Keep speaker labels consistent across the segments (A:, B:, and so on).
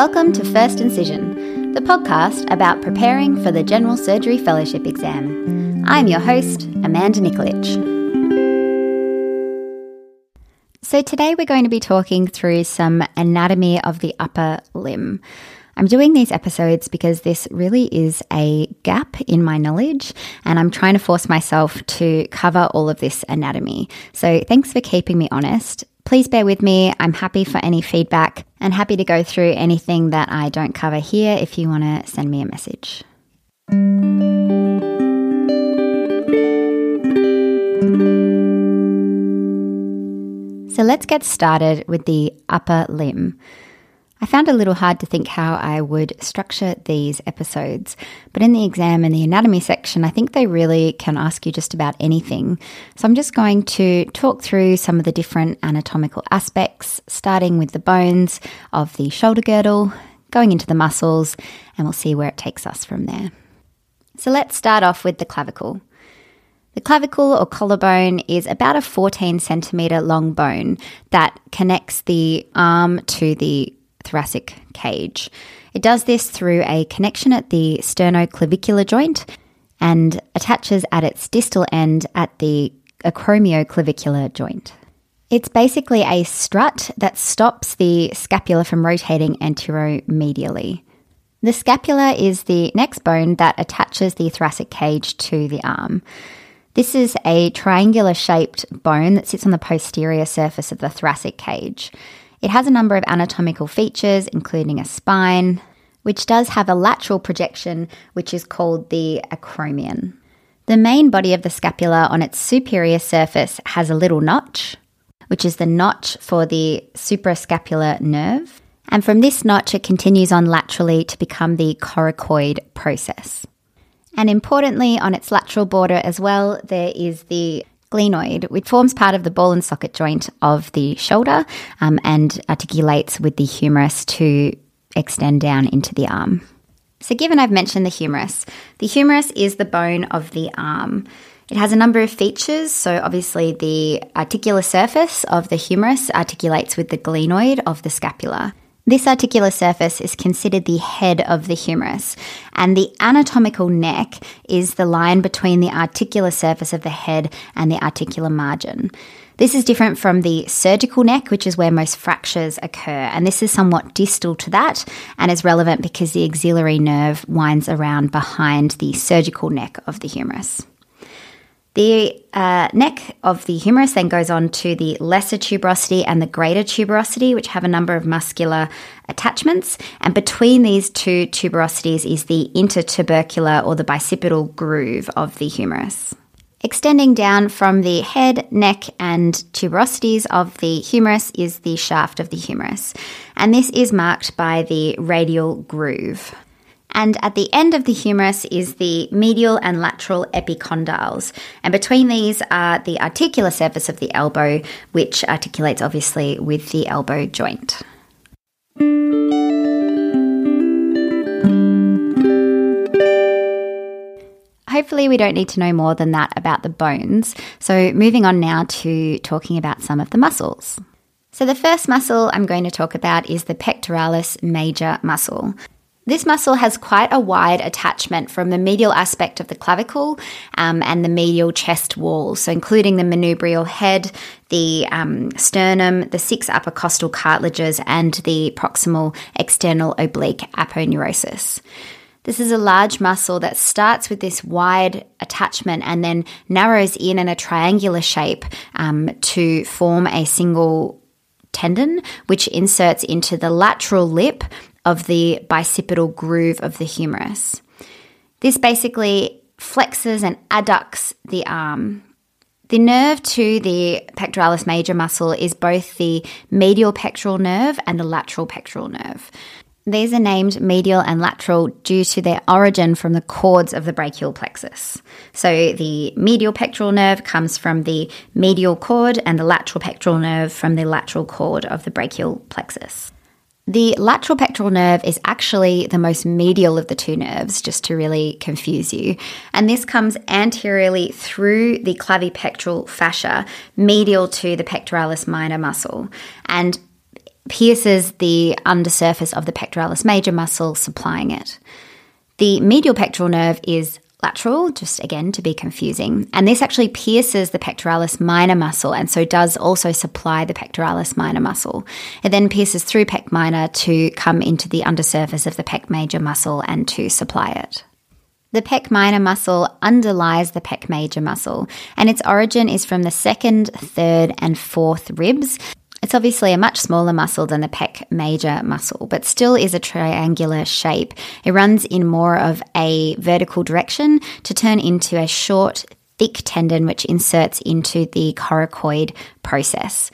A: Welcome to First Incision, the podcast about preparing for the General Surgery Fellowship exam. I'm your host, Amanda Nikolic. So, today we're going to be talking through some anatomy of the upper limb. I'm doing these episodes because this really is a gap in my knowledge, and I'm trying to force myself to cover all of this anatomy. So, thanks for keeping me honest. Please bear with me. I'm happy for any feedback and happy to go through anything that I don't cover here if you want to send me a message. So let's get started with the upper limb. I found it a little hard to think how I would structure these episodes, but in the exam and the anatomy section, I think they really can ask you just about anything. So I'm just going to talk through some of the different anatomical aspects, starting with the bones of the shoulder girdle, going into the muscles, and we'll see where it takes us from there. So let's start off with the clavicle. The clavicle or collarbone is about a 14 centimeter long bone that connects the arm to the thoracic cage. It does this through a connection at the sternoclavicular joint and attaches at its distal end at the acromioclavicular joint. It's basically a strut that stops the scapula from rotating anteromedially. The scapula is the next bone that attaches the thoracic cage to the arm. This is a triangular shaped bone that sits on the posterior surface of the thoracic cage. It has a number of anatomical features, including a spine, which does have a lateral projection, which is called the acromion. The main body of the scapula on its superior surface has a little notch, which is the notch for the suprascapular nerve. And from this notch, it continues on laterally to become the coracoid process. And importantly, on its lateral border as well, there is the glenoid, which forms part of the ball and socket joint of the shoulder um, and articulates with the humerus to extend down into the arm. So, given I've mentioned the humerus, the humerus is the bone of the arm. It has a number of features. So, obviously, the articular surface of the humerus articulates with the glenoid of the scapula. This articular surface is considered the head of the humerus, and the anatomical neck is the line between the articular surface of the head and the articular margin. This is different from the surgical neck, which is where most fractures occur, and this is somewhat distal to that and is relevant because the axillary nerve winds around behind the surgical neck of the humerus. The uh, neck of the humerus then goes on to the lesser tuberosity and the greater tuberosity, which have a number of muscular attachments. And between these two tuberosities is the intertubercular or the bicipital groove of the humerus. Extending down from the head, neck, and tuberosities of the humerus is the shaft of the humerus. And this is marked by the radial groove. And at the end of the humerus is the medial and lateral epicondyles. And between these are the articular surface of the elbow, which articulates obviously with the elbow joint. Hopefully, we don't need to know more than that about the bones. So, moving on now to talking about some of the muscles. So, the first muscle I'm going to talk about is the pectoralis major muscle. This muscle has quite a wide attachment from the medial aspect of the clavicle um, and the medial chest wall, so including the manubrial head, the um, sternum, the six upper costal cartilages, and the proximal external oblique aponeurosis. This is a large muscle that starts with this wide attachment and then narrows in in a triangular shape um, to form a single tendon, which inserts into the lateral lip of the bicipital groove of the humerus. This basically flexes and adducts the arm. The nerve to the pectoralis major muscle is both the medial pectoral nerve and the lateral pectoral nerve. These are named medial and lateral due to their origin from the cords of the brachial plexus. So the medial pectoral nerve comes from the medial cord and the lateral pectoral nerve from the lateral cord of the brachial plexus. The lateral pectoral nerve is actually the most medial of the two nerves, just to really confuse you. And this comes anteriorly through the clavipectoral fascia, medial to the pectoralis minor muscle. And pierces the undersurface of the pectoralis major muscle, supplying it. The medial pectoral nerve is lateral, just again to be confusing. And this actually pierces the pectoralis minor muscle and so does also supply the pectoralis minor muscle. It then pierces through pec minor to come into the undersurface of the pec major muscle and to supply it. The pec minor muscle underlies the pec major muscle, and its origin is from the second, third, and fourth ribs, it's obviously a much smaller muscle than the pec major muscle, but still is a triangular shape. It runs in more of a vertical direction to turn into a short, thick tendon which inserts into the coracoid process.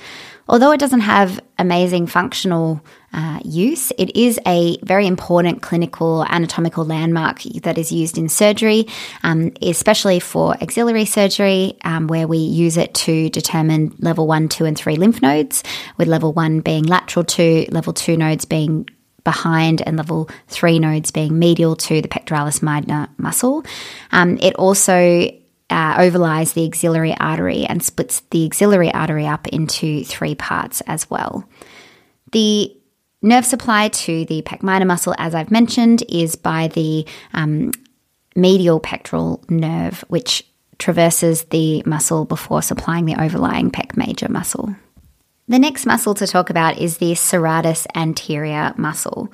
A: Although it doesn't have amazing functional uh, use, it is a very important clinical anatomical landmark that is used in surgery, um, especially for axillary surgery, um, where we use it to determine level one, two, and three lymph nodes, with level one being lateral to, level two nodes being behind and level three nodes being medial to the pectoralis minor muscle. Um, it also uh, overlies the axillary artery and splits the axillary artery up into three parts as well. The nerve supply to the pec minor muscle, as I've mentioned, is by the um, medial pectoral nerve, which traverses the muscle before supplying the overlying pec major muscle. The next muscle to talk about is the serratus anterior muscle.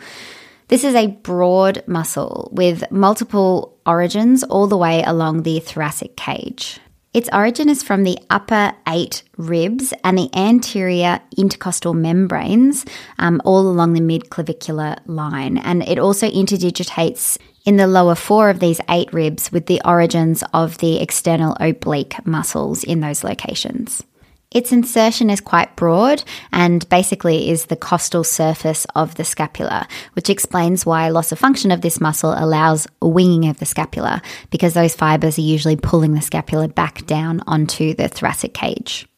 A: This is a broad muscle with multiple origins all the way along the thoracic cage. Its origin is from the upper eight ribs and the anterior intercostal membranes, um, all along the midclavicular line. And it also interdigitates in the lower four of these eight ribs with the origins of the external oblique muscles in those locations. Its insertion is quite broad and basically is the costal surface of the scapula, which explains why loss of function of this muscle allows winging of the scapula, because those fibers are usually pulling the scapula back down onto the thoracic cage.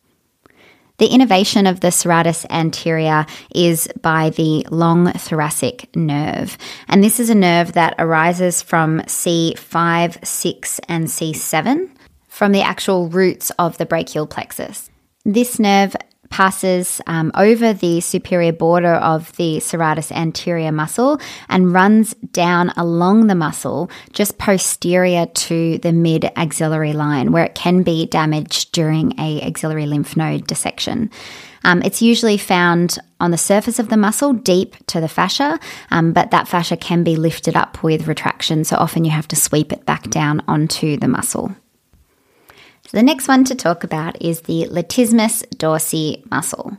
A: The innervation of the serratus anterior is by the long thoracic nerve. And this is a nerve that arises from C5, 6, and C7 from the actual roots of the brachial plexus. This nerve passes um, over the superior border of the serratus anterior muscle and runs down along the muscle just posterior to the mid axillary line where it can be damaged during a axillary lymph node dissection. Um, it's usually found on the surface of the muscle, deep to the fascia, um, but that fascia can be lifted up with retraction, so often you have to sweep it back down onto the muscle. So the next one to talk about is the latissimus dorsi muscle.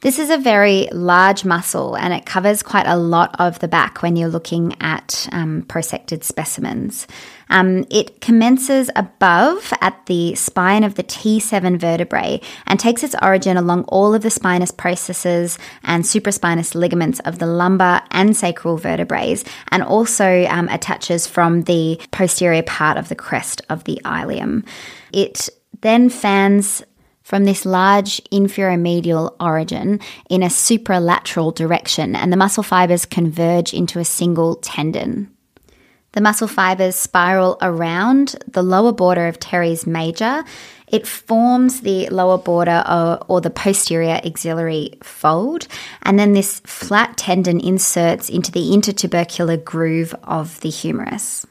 A: This is a very large muscle and it covers quite a lot of the back when you're looking at um, prosected specimens. Um, it commences above at the spine of the T7 vertebrae and takes its origin along all of the spinous processes and supraspinous ligaments of the lumbar and sacral vertebrae and also um, attaches from the posterior part of the crest of the ilium. It then fans from this large inferior medial origin in a supralateral direction, and the muscle fibers converge into a single tendon. The muscle fibers spiral around the lower border of teres major. It forms the lower border or, or, the posterior axillary fold, and then this flat tendon inserts into the intertubercular groove of the humerus.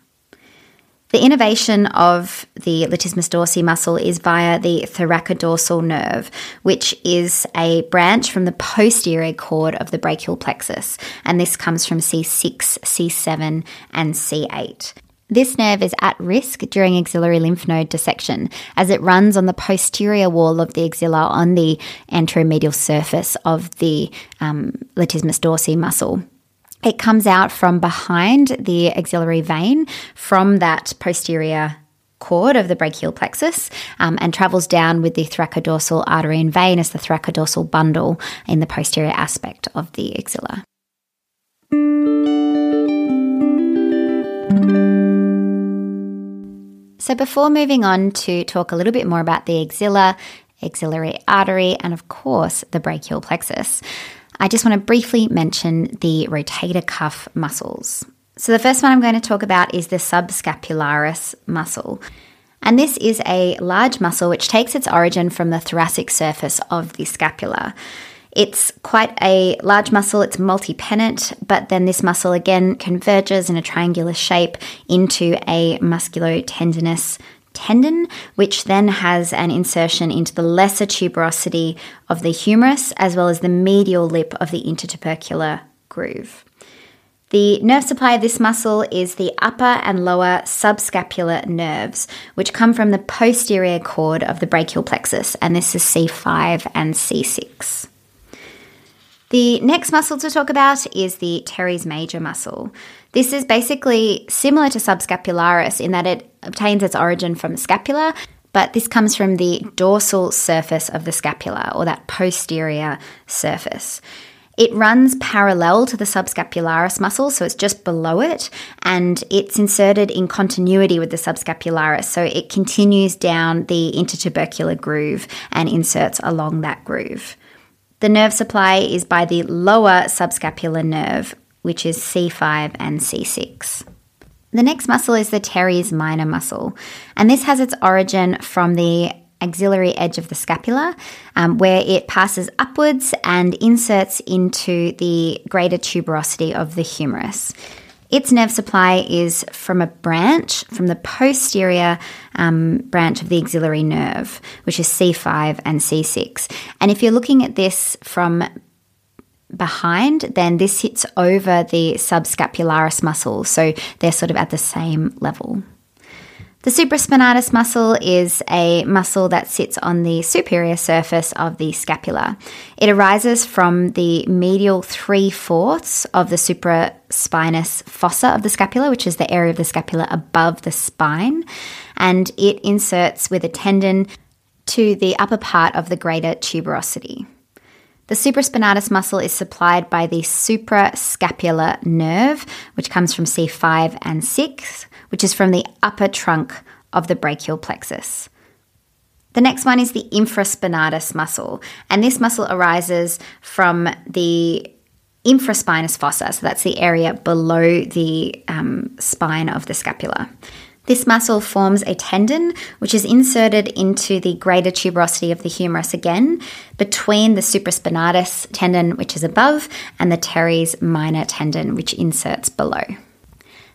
A: The innervation of the latissimus dorsi muscle is via the thoracodorsal nerve, which is a branch from the posterior cord of the brachial plexus, and this comes from C6, C7, and C8. This nerve is at risk during axillary lymph node dissection as it runs on the posterior wall of the axilla on the anteromedial surface of the um, latissimus dorsi muscle. It comes out from behind the axillary vein from that posterior cord of the brachial plexus um, and travels down with the thoracodorsal artery and vein as the thoracodorsal bundle in the posterior aspect of the axilla. So, before moving on to talk a little bit more about the axilla, axillary artery, and of course the brachial plexus, I just want to briefly mention the rotator cuff muscles. So, the first one I'm going to talk about is the subscapularis muscle. And this is a large muscle which takes its origin from the thoracic surface of the scapula. It's quite a large muscle, it's multi pennate, but then this muscle again converges in a triangular shape into a musculotendinous tendon, which then has an insertion into the lesser tuberosity of the humerus as well as the medial lip of the intertubercular groove. The nerve supply of this muscle is the upper and lower subscapular nerves, which come from the posterior cord of the brachial plexus, and this is C5 and C6. The next muscle to talk about is the teres major muscle. This is basically similar to subscapularis in that it obtains its origin from scapula, but this comes from the dorsal surface of the scapula or that posterior surface. It runs parallel to the subscapularis muscle, so it's just below it, and it's inserted in continuity with the subscapularis. So it continues down the intertubercular groove and inserts along that groove. The nerve supply is by the lower subscapular nerve, which is C5 and C6. The next muscle is the teres minor muscle, and this has its origin from the axillary edge of the scapula, um, where it passes upwards and inserts into the greater tuberosity of the humerus. Its nerve supply is from a branch, from the posterior um, branch of the axillary nerve, which is C5 and C6. And if you're looking at this from behind, then this sits over the subscapularis muscle. So they're sort of at the same level. The supraspinatus muscle is a muscle that sits on the superior surface of the scapula. It arises from the medial three fourths of the supraspinous fossa of the scapula, which is the area of the scapula above the spine, and it inserts with a tendon to the upper part of the greater tuberosity. The supraspinatus muscle is supplied by the suprascapular nerve, which comes from C5 and 6 which is from the upper trunk of the brachial plexus. The next one is the infraspinatus muscle, and this muscle arises from the infraspinous fossa, so that's the area below the um, spine of the scapula. This muscle forms a tendon which is inserted into the greater tuberosity of the humerus again between the supraspinatus tendon, which is above, and the teres minor tendon, which inserts below.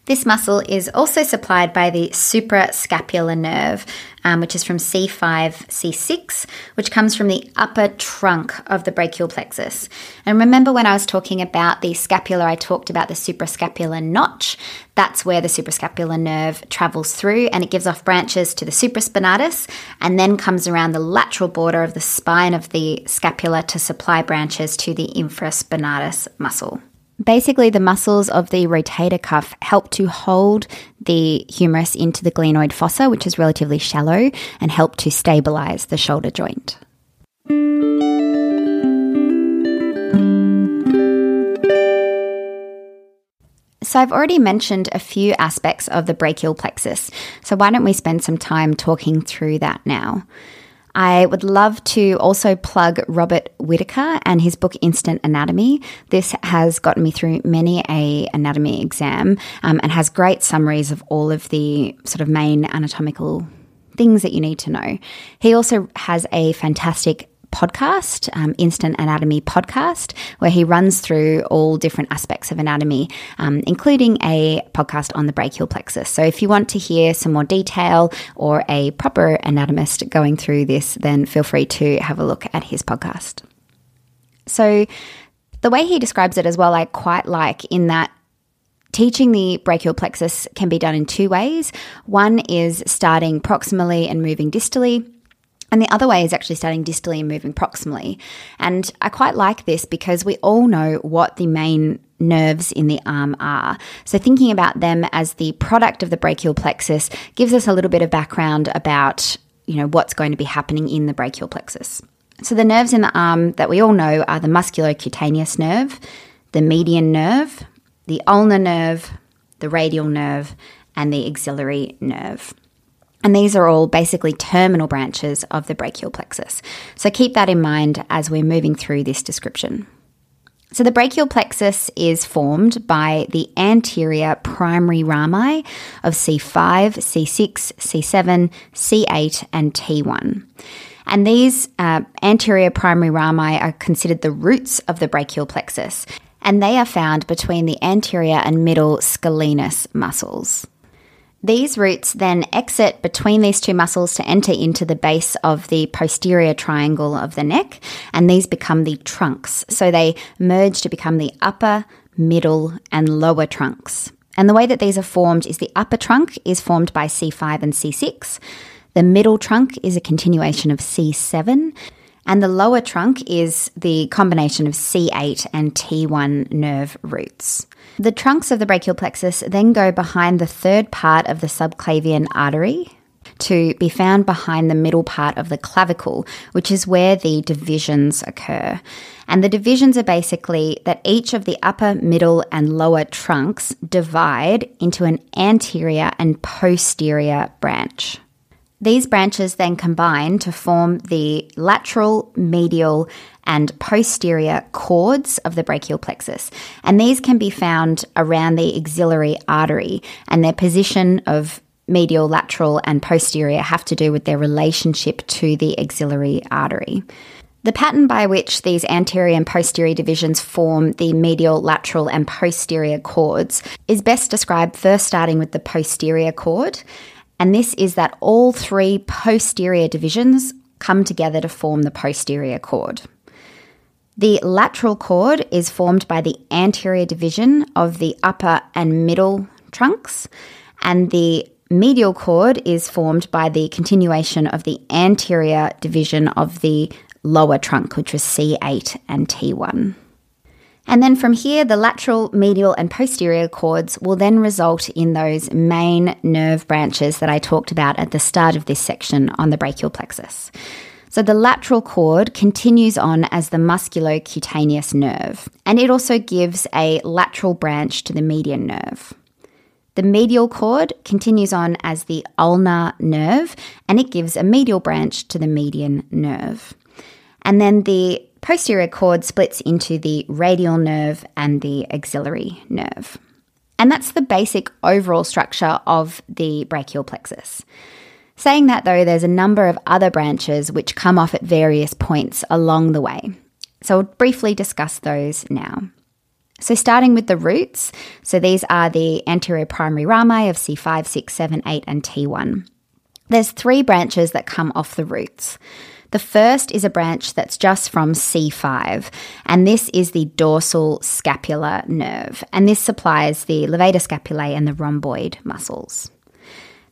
A: This muscle is also supplied by the suprascapular nerve, um, which is from C5, C6, which comes from the upper trunk of the brachial plexus. And remember when I was talking about the scapula, I talked about the suprascapular notch. That's where the suprascapular nerve travels through and it gives off branches to the supraspinatus and then comes around the lateral border of the spine of the scapula to supply branches to the infraspinatus muscle. Basically, the muscles of the rotator cuff help to hold the humerus into the glenoid fossa, which is relatively shallow, and help to stabilize the shoulder joint. So, I've already mentioned a few aspects of the brachial plexus, so why don't we spend some time talking through that now? I would love to also plug Robert Whitaker and his book Instant Anatomy. This has gotten me through many a anatomy exam um, and has great summaries of all of the sort of main anatomical things that you need to know. He also has a fantastic podcast, um, Instant Anatomy podcast, where he runs through all different aspects of anatomy, um, including a podcast on the brachial plexus. So if you want to hear some more detail or a proper anatomist going through this, then feel free to have a look at his podcast. So the way he describes it as well, I quite like in that Teaching the brachial plexus can be done in two ways. One is starting proximally and moving distally, and the other way is actually starting distally and moving proximally. And I quite like this because we all know what the main nerves in the arm are. So thinking about them as the product of the brachial plexus gives us a little bit of background about, you know, what's going to be happening in the brachial plexus. So the nerves in the arm that we all know are the musculocutaneous nerve, the median nerve, the ulnar nerve, the radial nerve, and the axillary nerve. And these are all basically terminal branches of the brachial plexus. So keep that in mind as we're moving through this description. So the brachial plexus is formed by the anterior primary rami of C5, C6, C7, C8, and T1. And these uh, anterior primary rami are considered the roots of the brachial plexus, and they are found between the anterior and middle scalenus muscles. These roots then exit between these two muscles to enter into the base of the posterior triangle of the neck, and these become the trunks. So they merge to become the upper, middle, and lower trunks. And the way that these are formed is the upper trunk is formed by C5 and C6. The middle trunk is a continuation of C7, and the lower trunk is the combination of C8 and T1 nerve roots. The trunks of the brachial plexus then go behind the third part of the subclavian artery to be found behind the middle part of the clavicle, which is where the divisions occur. And the divisions are basically that each of the upper, middle, and lower trunks divide into an anterior and posterior branch. These branches then combine to form the lateral, medial, and posterior cords of the brachial plexus. And these can be found around the axillary artery, and their position of medial, lateral, and posterior have to do with their relationship to the axillary artery. The pattern by which these anterior and posterior divisions form the medial, lateral, and posterior cords is best described first starting with the posterior cord. And this is that all three posterior divisions come together to form the posterior cord. The lateral cord is formed by the anterior division of the upper and middle trunks, and the medial cord is formed by the continuation of the anterior division of the lower trunk, which was C8 and T1. And then from here, the lateral, medial, and posterior cords will then result in those main nerve branches that I talked about at the start of this section on the brachial plexus. So the lateral cord continues on as the musculocutaneous nerve, and it also gives a lateral branch to the median nerve. The medial cord continues on as the ulnar nerve, and it gives a medial branch to the median nerve. And then the posterior cord splits into the radial nerve and the axillary nerve. And that's the basic overall structure of the brachial plexus. Saying that, though, there's a number of other branches which come off at various points along the way. So I'll briefly discuss those now. So, starting with the roots, so these are the anterior primary rami of C5, 6, 7, 8, and T1. There's three branches that come off the roots. The first is a branch that's just from C5, and this is the dorsal scapular nerve, and this supplies the levator scapulae and the rhomboid muscles.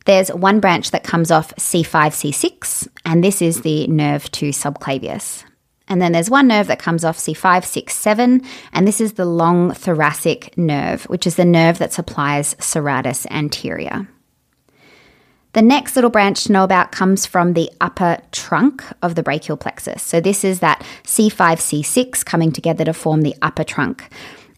A: There's one branch that comes off C5, C6, and this is the nerve to subclavius. And then there's one nerve that comes off C5, 6, 7, and this is the long thoracic nerve, which is the nerve that supplies serratus anterior. The next little branch to know about comes from the upper trunk of the brachial plexus. So this is that C5, C6 coming together to form the upper trunk.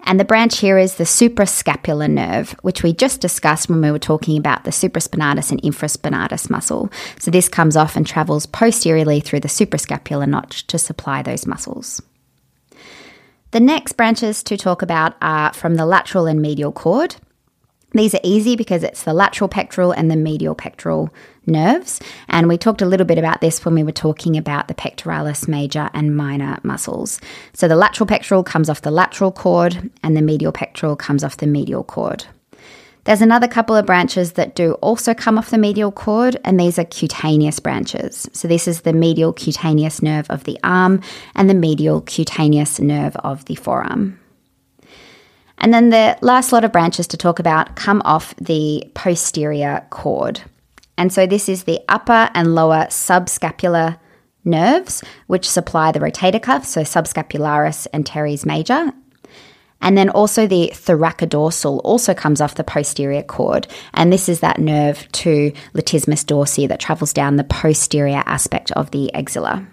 A: And the branch here is the suprascapular nerve, which we just discussed when we were talking about the supraspinatus and infraspinatus muscle. So this comes off and travels posteriorly through the suprascapular notch to supply those muscles. The next branches to talk about are from the lateral and medial cord. These are easy because it's the lateral pectoral and the medial pectoral nerves. And we talked a little bit about this when we were talking about the pectoralis major and minor muscles. So the lateral pectoral comes off the lateral cord, and the medial pectoral comes off the medial cord. There's another couple of branches that do also come off the medial cord, and these are cutaneous branches. So, this is the medial cutaneous nerve of the arm and the medial cutaneous nerve of the forearm. And then the last lot of branches to talk about come off the posterior cord. And so this is the upper and lower subscapular nerves, which supply the rotator cuff, so subscapularis and teres major. And then also the thoracodorsal also comes off the posterior cord. And this is that nerve to latissimus dorsi that travels down the posterior aspect of the axilla.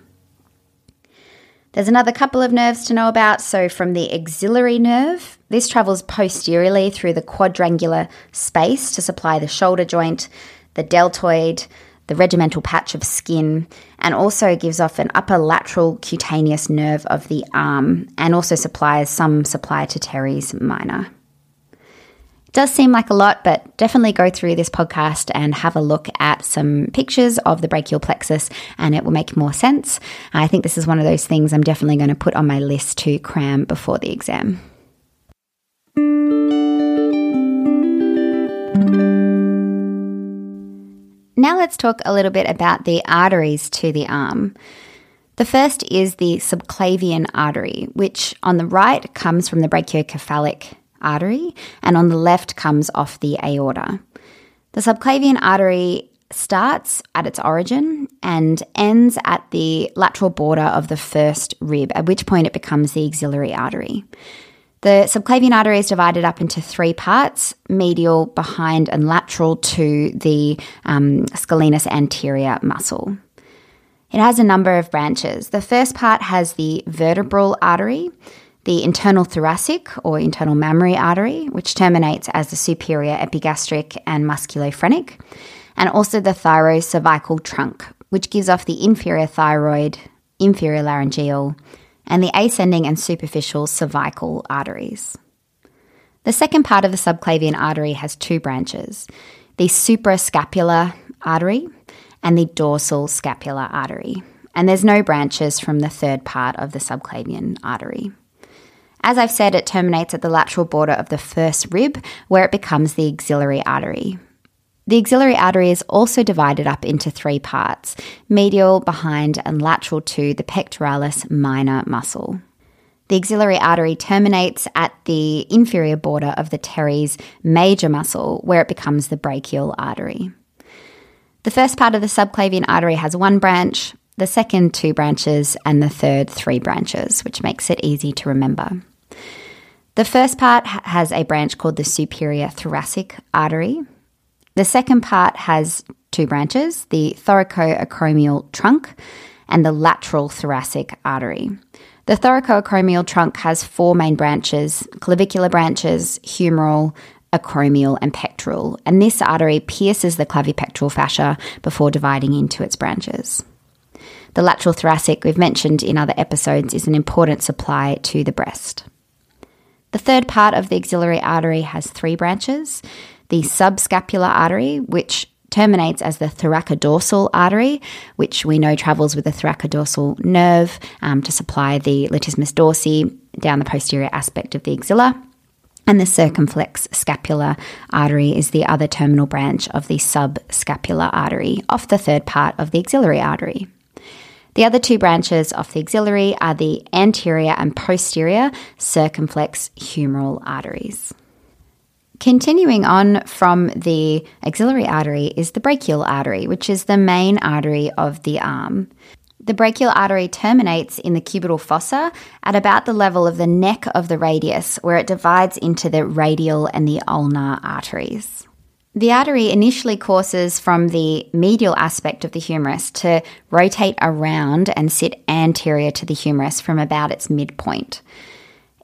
A: There's another couple of nerves to know about. So, from the axillary nerve, this travels posteriorly through the quadrangular space to supply the shoulder joint, the deltoid, the regimental patch of skin, and also gives off an upper lateral cutaneous nerve of the arm and also supplies some supply to teres minor. It Does seem like a lot, but definitely go through this podcast and have a look at some pictures of the brachial plexus and it will make more sense. I think this is one of those things I'm definitely going to put on my list to cram before the exam. Now let's talk a little bit about the arteries to the arm. The first is the subclavian artery, which on the right comes from the brachiocephalic artery and on the left comes off the aorta. The subclavian artery starts at its origin and ends at the lateral border of the first rib, at which point it becomes the axillary artery. The subclavian artery is divided up into three parts medial, behind, and lateral to the um, scalenus anterior muscle. It has a number of branches. The first part has the vertebral artery, the internal thoracic or internal mammary artery, which terminates as the superior epigastric and musculophrenic, and also the thyrocervical trunk, which gives off the inferior thyroid, inferior laryngeal, and the ascending and superficial cervical arteries. The second part of the subclavian artery has two branches the suprascapular artery and the dorsal scapular artery, and there's no branches from the third part of the subclavian artery. As I've said, it terminates at the lateral border of the first rib, where it becomes the axillary artery. The axillary artery is also divided up into three parts medial, behind, and lateral to the pectoralis minor muscle. The axillary artery terminates at the inferior border of the teres major muscle, where it becomes the brachial artery. The first part of the subclavian artery has one branch, the second, two branches, and the third, three branches, which makes it easy to remember. The first part has a branch called the superior thoracic artery, the second part has two branches the thoracoacromial trunk and the lateral thoracic artery. The thoracoacromial trunk has four main branches clavicular branches, humeral, acromial, and pectoral, and this artery pierces the clavipectoral fascia before dividing into its branches. The lateral thoracic, we've mentioned in other episodes, is an important supply to the breast. The third part of the axillary artery has three branches the subscapular artery, which terminates as the thoracodorsal artery, which we know travels with the thoracodorsal nerve um, to supply the latissimus dorsi down the posterior aspect of the axilla. And the circumflex scapular artery is the other terminal branch of the subscapular artery off the third part of the axillary artery. The other two branches of the axillary are the anterior and posterior circumflex humeral arteries. Continuing on from the axillary artery is the brachial artery, which is the main artery of the arm. The brachial artery terminates in the cubital fossa at about the level of the neck of the radius, where it divides into the radial and the ulnar arteries. The artery initially courses from the medial aspect of the humerus to rotate around and sit anterior to the humerus from about its midpoint.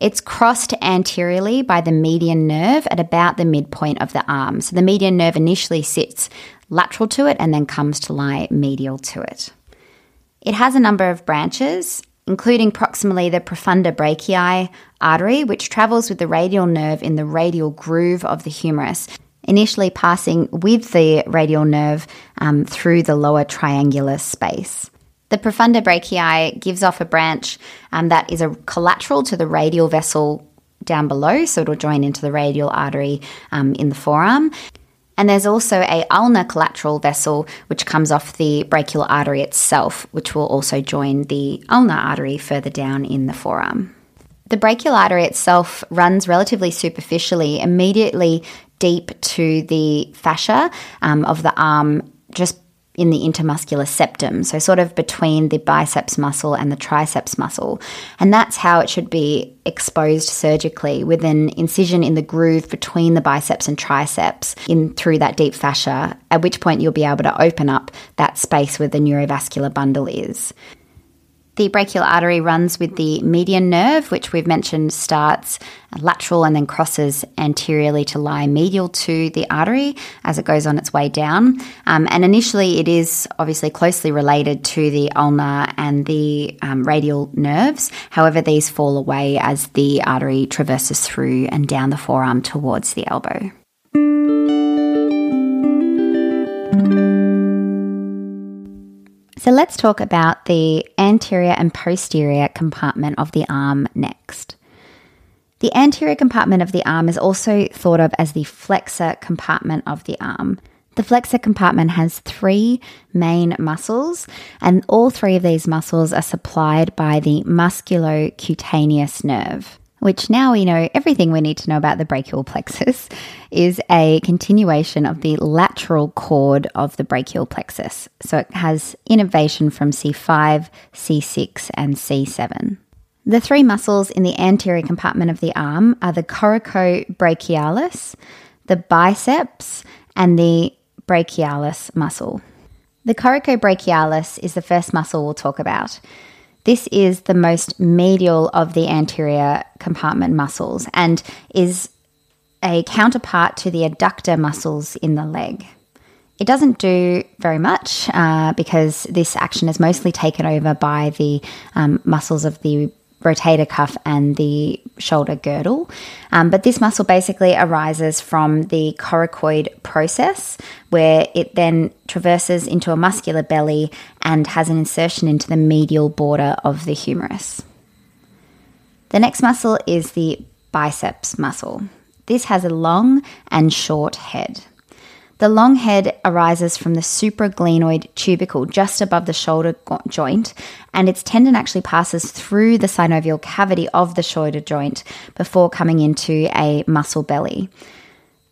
A: It's crossed anteriorly by the median nerve at about the midpoint of the arm. So the median nerve initially sits lateral to it and then comes to lie medial to it. It has a number of branches, including proximally the profunda brachii artery, which travels with the radial nerve in the radial groove of the humerus, initially passing with the radial nerve um, through the lower triangular space. The profunda brachii gives off a branch um, that is a collateral to the radial vessel down below, so it'll join into the radial artery um, in the forearm. And there's also a ulnar collateral vessel which comes off the brachial artery itself, which will also join the ulnar artery further down in the forearm. The brachial artery itself runs relatively superficially, immediately deep to the fascia um, of the arm, just in the intermuscular septum, so sort of between the biceps muscle and the triceps muscle. And that's how it should be exposed surgically with an incision in the groove between the biceps and triceps in through that deep fascia, at which point you'll be able to open up that space where the neurovascular bundle is. The brachial artery runs with the median nerve, which we've mentioned starts lateral and then crosses anteriorly to lie medial to the artery as it goes on its way down. Um, and initially, it is obviously closely related to the ulnar and the um, radial nerves. However, these fall away as the artery traverses through and down the forearm towards the elbow. So let's talk about the anterior and posterior compartment of the arm next. The anterior compartment of the arm is also thought of as the flexor compartment of the arm. The flexor compartment has three main muscles, and all three of these muscles are supplied by the musculocutaneous nerve, which now we know everything we need to know about the brachial plexus, is a continuation of the lateral cord of the brachial plexus. So it has innervation from C5, C6, and C7. The three muscles in the anterior compartment of the arm are the coracobrachialis, the biceps, and the brachialis muscle. The coracobrachialis is the first muscle we'll talk about. This is the most medial of the anterior compartment muscles and is a counterpart to the adductor muscles in the leg. It doesn't do very much uh, because this action is mostly taken over by the um, muscles of the rotator cuff and the shoulder girdle. Um, but this muscle basically arises from the coracoid process, where it then traverses into a muscular belly and has an insertion into the medial border of the humerus. The next muscle is the biceps muscle. This has a long and short head. The long head arises from the supraglenoid tubercle just above the shoulder joint, and its tendon actually passes through the synovial cavity of the shoulder joint before coming into a muscle belly.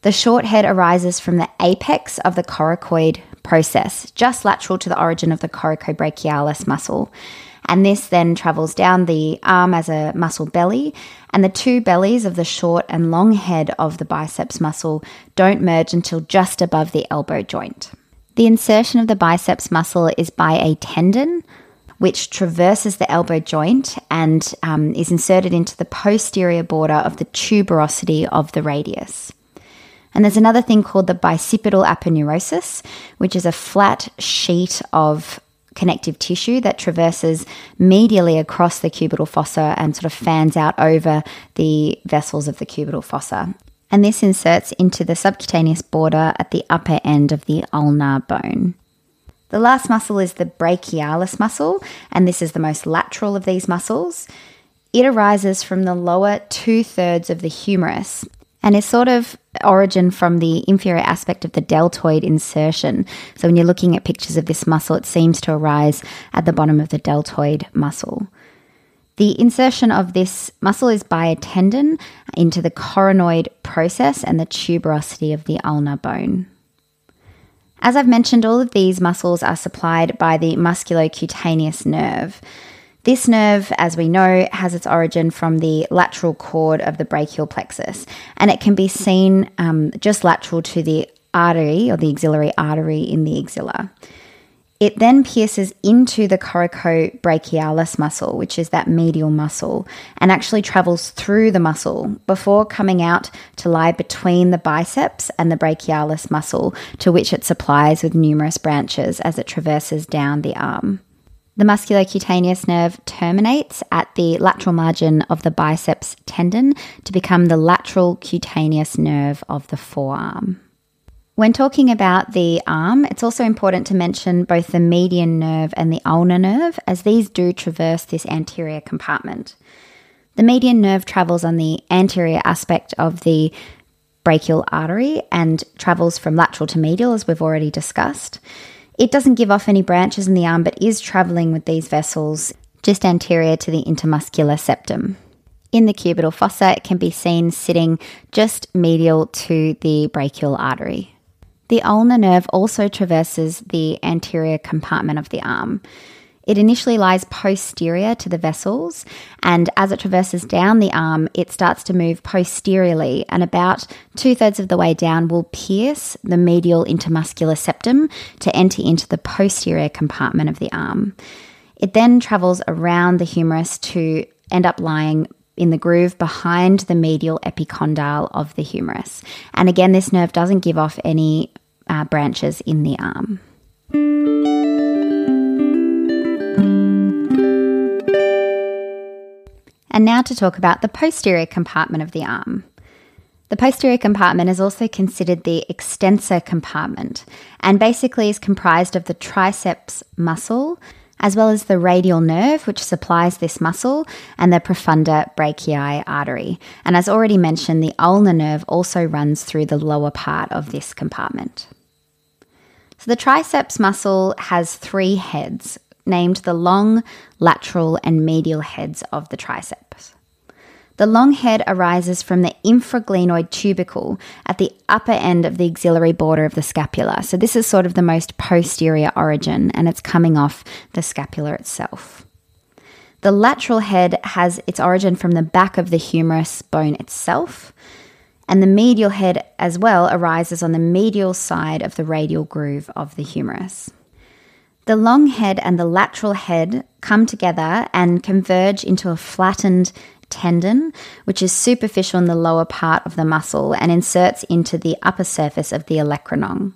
A: The short head arises from the apex of the coracoid process, just lateral to the origin of the coracobrachialis muscle and this then travels down the arm as a muscle belly, and the two bellies of the short and long head of the biceps muscle don't merge until just above the elbow joint. The insertion of the biceps muscle is by a tendon which traverses the elbow joint and um, is inserted into the posterior border of the tuberosity of the radius. And there's another thing called the bicipital aponeurosis, which is a flat sheet of connective tissue that traverses medially across the cubital fossa and sort of fans out over the vessels of the cubital fossa. And this inserts into the subcutaneous border at the upper end of the ulnar bone. The last muscle is the brachialis muscle, and this is the most lateral of these muscles. It arises from the lower two thirds of the humerus and is sort of origin from the inferior aspect of the deltoid insertion. So when you're looking at pictures of this muscle, it seems to arise at the bottom of the deltoid muscle. The insertion of this muscle is by a tendon into the coronoid process and the tuberosity of the ulnar bone. As I've mentioned, all of these muscles are supplied by the musculocutaneous nerve. This nerve, as we know, has its origin from the lateral cord of the brachial plexus, and it can be seen um, just lateral to the artery or the axillary artery in the axilla. It then pierces into the coracobrachialis muscle, which is that medial muscle, and actually travels through the muscle before coming out to lie between the biceps and the brachialis muscle, to which it supplies with numerous branches as it traverses down the arm. The musculocutaneous nerve terminates at the lateral margin of the biceps tendon to become the lateral cutaneous nerve of the forearm. When talking about the arm, it's also important to mention both the median nerve and the ulnar nerve, as these do traverse this anterior compartment. The median nerve travels on the anterior aspect of the brachial artery and travels from lateral to medial, as we've already discussed. It doesn't give off any branches in the arm, but is travelling with these vessels just anterior to the intermuscular septum. In the cubital fossa, it can be seen sitting just medial to the brachial artery. The ulnar nerve also traverses the anterior compartment of the arm. It initially lies posterior to the vessels, and as it traverses down the arm, it starts to move posteriorly, and about two thirds of the way down will pierce the medial intermuscular septum to enter into the posterior compartment of the arm. It then travels around the humerus to end up lying in the groove behind the medial epicondyle of the humerus. And again, this nerve doesn't give off any uh, branches in the arm. And now to talk about the posterior compartment of the arm. The posterior compartment is also considered the extensor compartment and basically is comprised of the triceps muscle as well as the radial nerve, which supplies this muscle, and the profunda brachii artery. And as already mentioned, the ulnar nerve also runs through the lower part of this compartment. So the triceps muscle has three heads, named the long, lateral, and medial heads of the triceps. The long head arises from the infraglenoid tubercle at the upper end of the axillary border of the scapula. So, this is sort of the most posterior origin, and it's coming off the scapula itself. The lateral head has its origin from the back of the humerus bone itself, and the medial head as well arises on the medial side of the radial groove of the humerus. The long head and the lateral head come together and converge into a flattened tendon, which is superficial in the lower part of the muscle and inserts into the upper surface of the olecranon.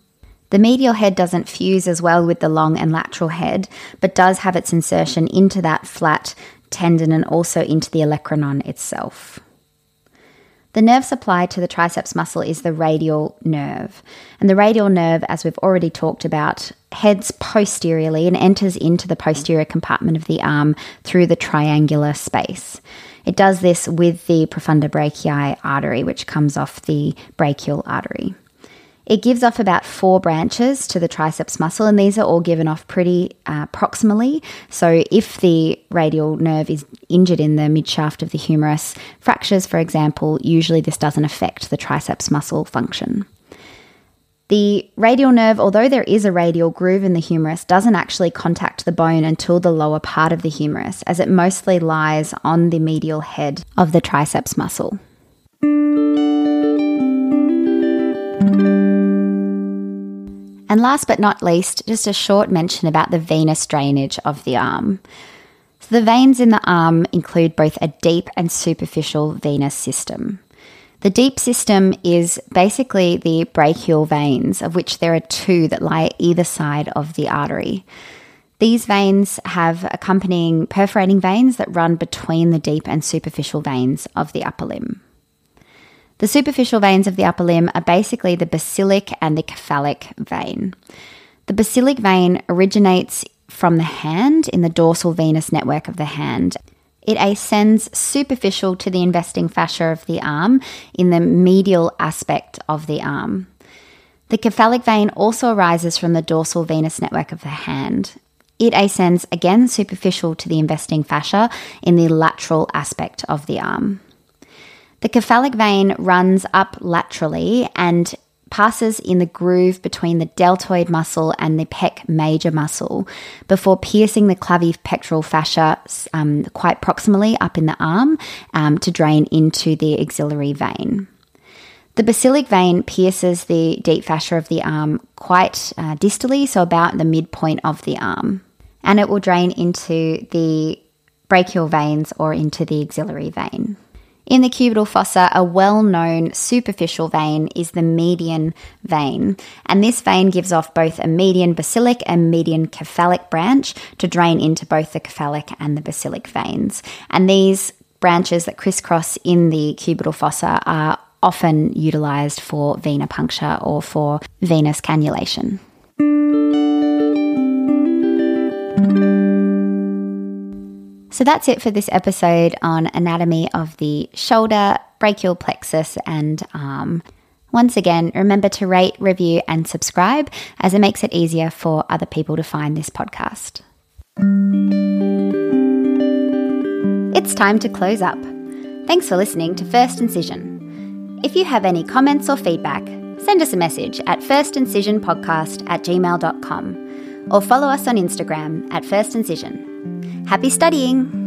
A: The medial head doesn't fuse as well with the long and lateral head, but does have its insertion into that flat tendon and also into the olecranon itself. The nerve supply to the triceps muscle is the radial nerve. And the radial nerve, as we've already talked about, heads posteriorly and enters into the posterior compartment of the arm through the triangular space. It does this with the profunda brachii artery, which comes off the brachial artery. It gives off about four branches to the triceps muscle, and these are all given off pretty uh, proximally. So, if the radial nerve is injured in the midshaft of the humerus, fractures, for example, usually this doesn't affect the triceps muscle function. The radial nerve, although there is a radial groove in the humerus, doesn't actually contact the bone until the lower part of the humerus, as it mostly lies on the medial head of the triceps muscle. And last but not least, just a short mention about the venous drainage of the arm. So the veins in the arm include both a deep and superficial venous system. The deep system is basically the brachial veins, of which there are two that lie either side of the artery. These veins have accompanying perforating veins that run between the deep and superficial veins of the upper limb. The superficial veins of the upper limb are basically the basilic and the cephalic vein. The basilic vein originates from the hand in the dorsal venous network of the hand it ascends superficial to the investing fascia of the arm in the medial aspect of the arm. The cephalic vein also arises from the dorsal venous network of the hand. It ascends again superficial to the investing fascia in the lateral aspect of the arm. The cephalic vein runs up laterally and passes in the groove between the deltoid muscle and the pec major muscle before piercing the clavipectoral fascia um, quite proximally up in the arm um, to drain into the axillary vein. The basilic vein pierces the deep fascia of the arm quite uh, distally, so about the midpoint of the arm, and it will drain into the brachial veins or into the axillary vein. In the cubital fossa, a well known superficial vein is the median vein, and this vein gives off both a median basilic and median cephalic branch to drain into both the cephalic and the basilic veins. And these branches that crisscross in the cubital fossa are often utilized for venipuncture or for venous cannulation. So that's it for this episode on anatomy of the shoulder, brachial plexus, and arm. Once again, remember to rate, review, and subscribe as it makes it easier for other people to find this podcast. It's time to close up. Thanks for listening to First Incision. If you have any comments or feedback, send us a message at firstincisionpodcast at gmail.com or follow us on Instagram at First Incision. Happy studying!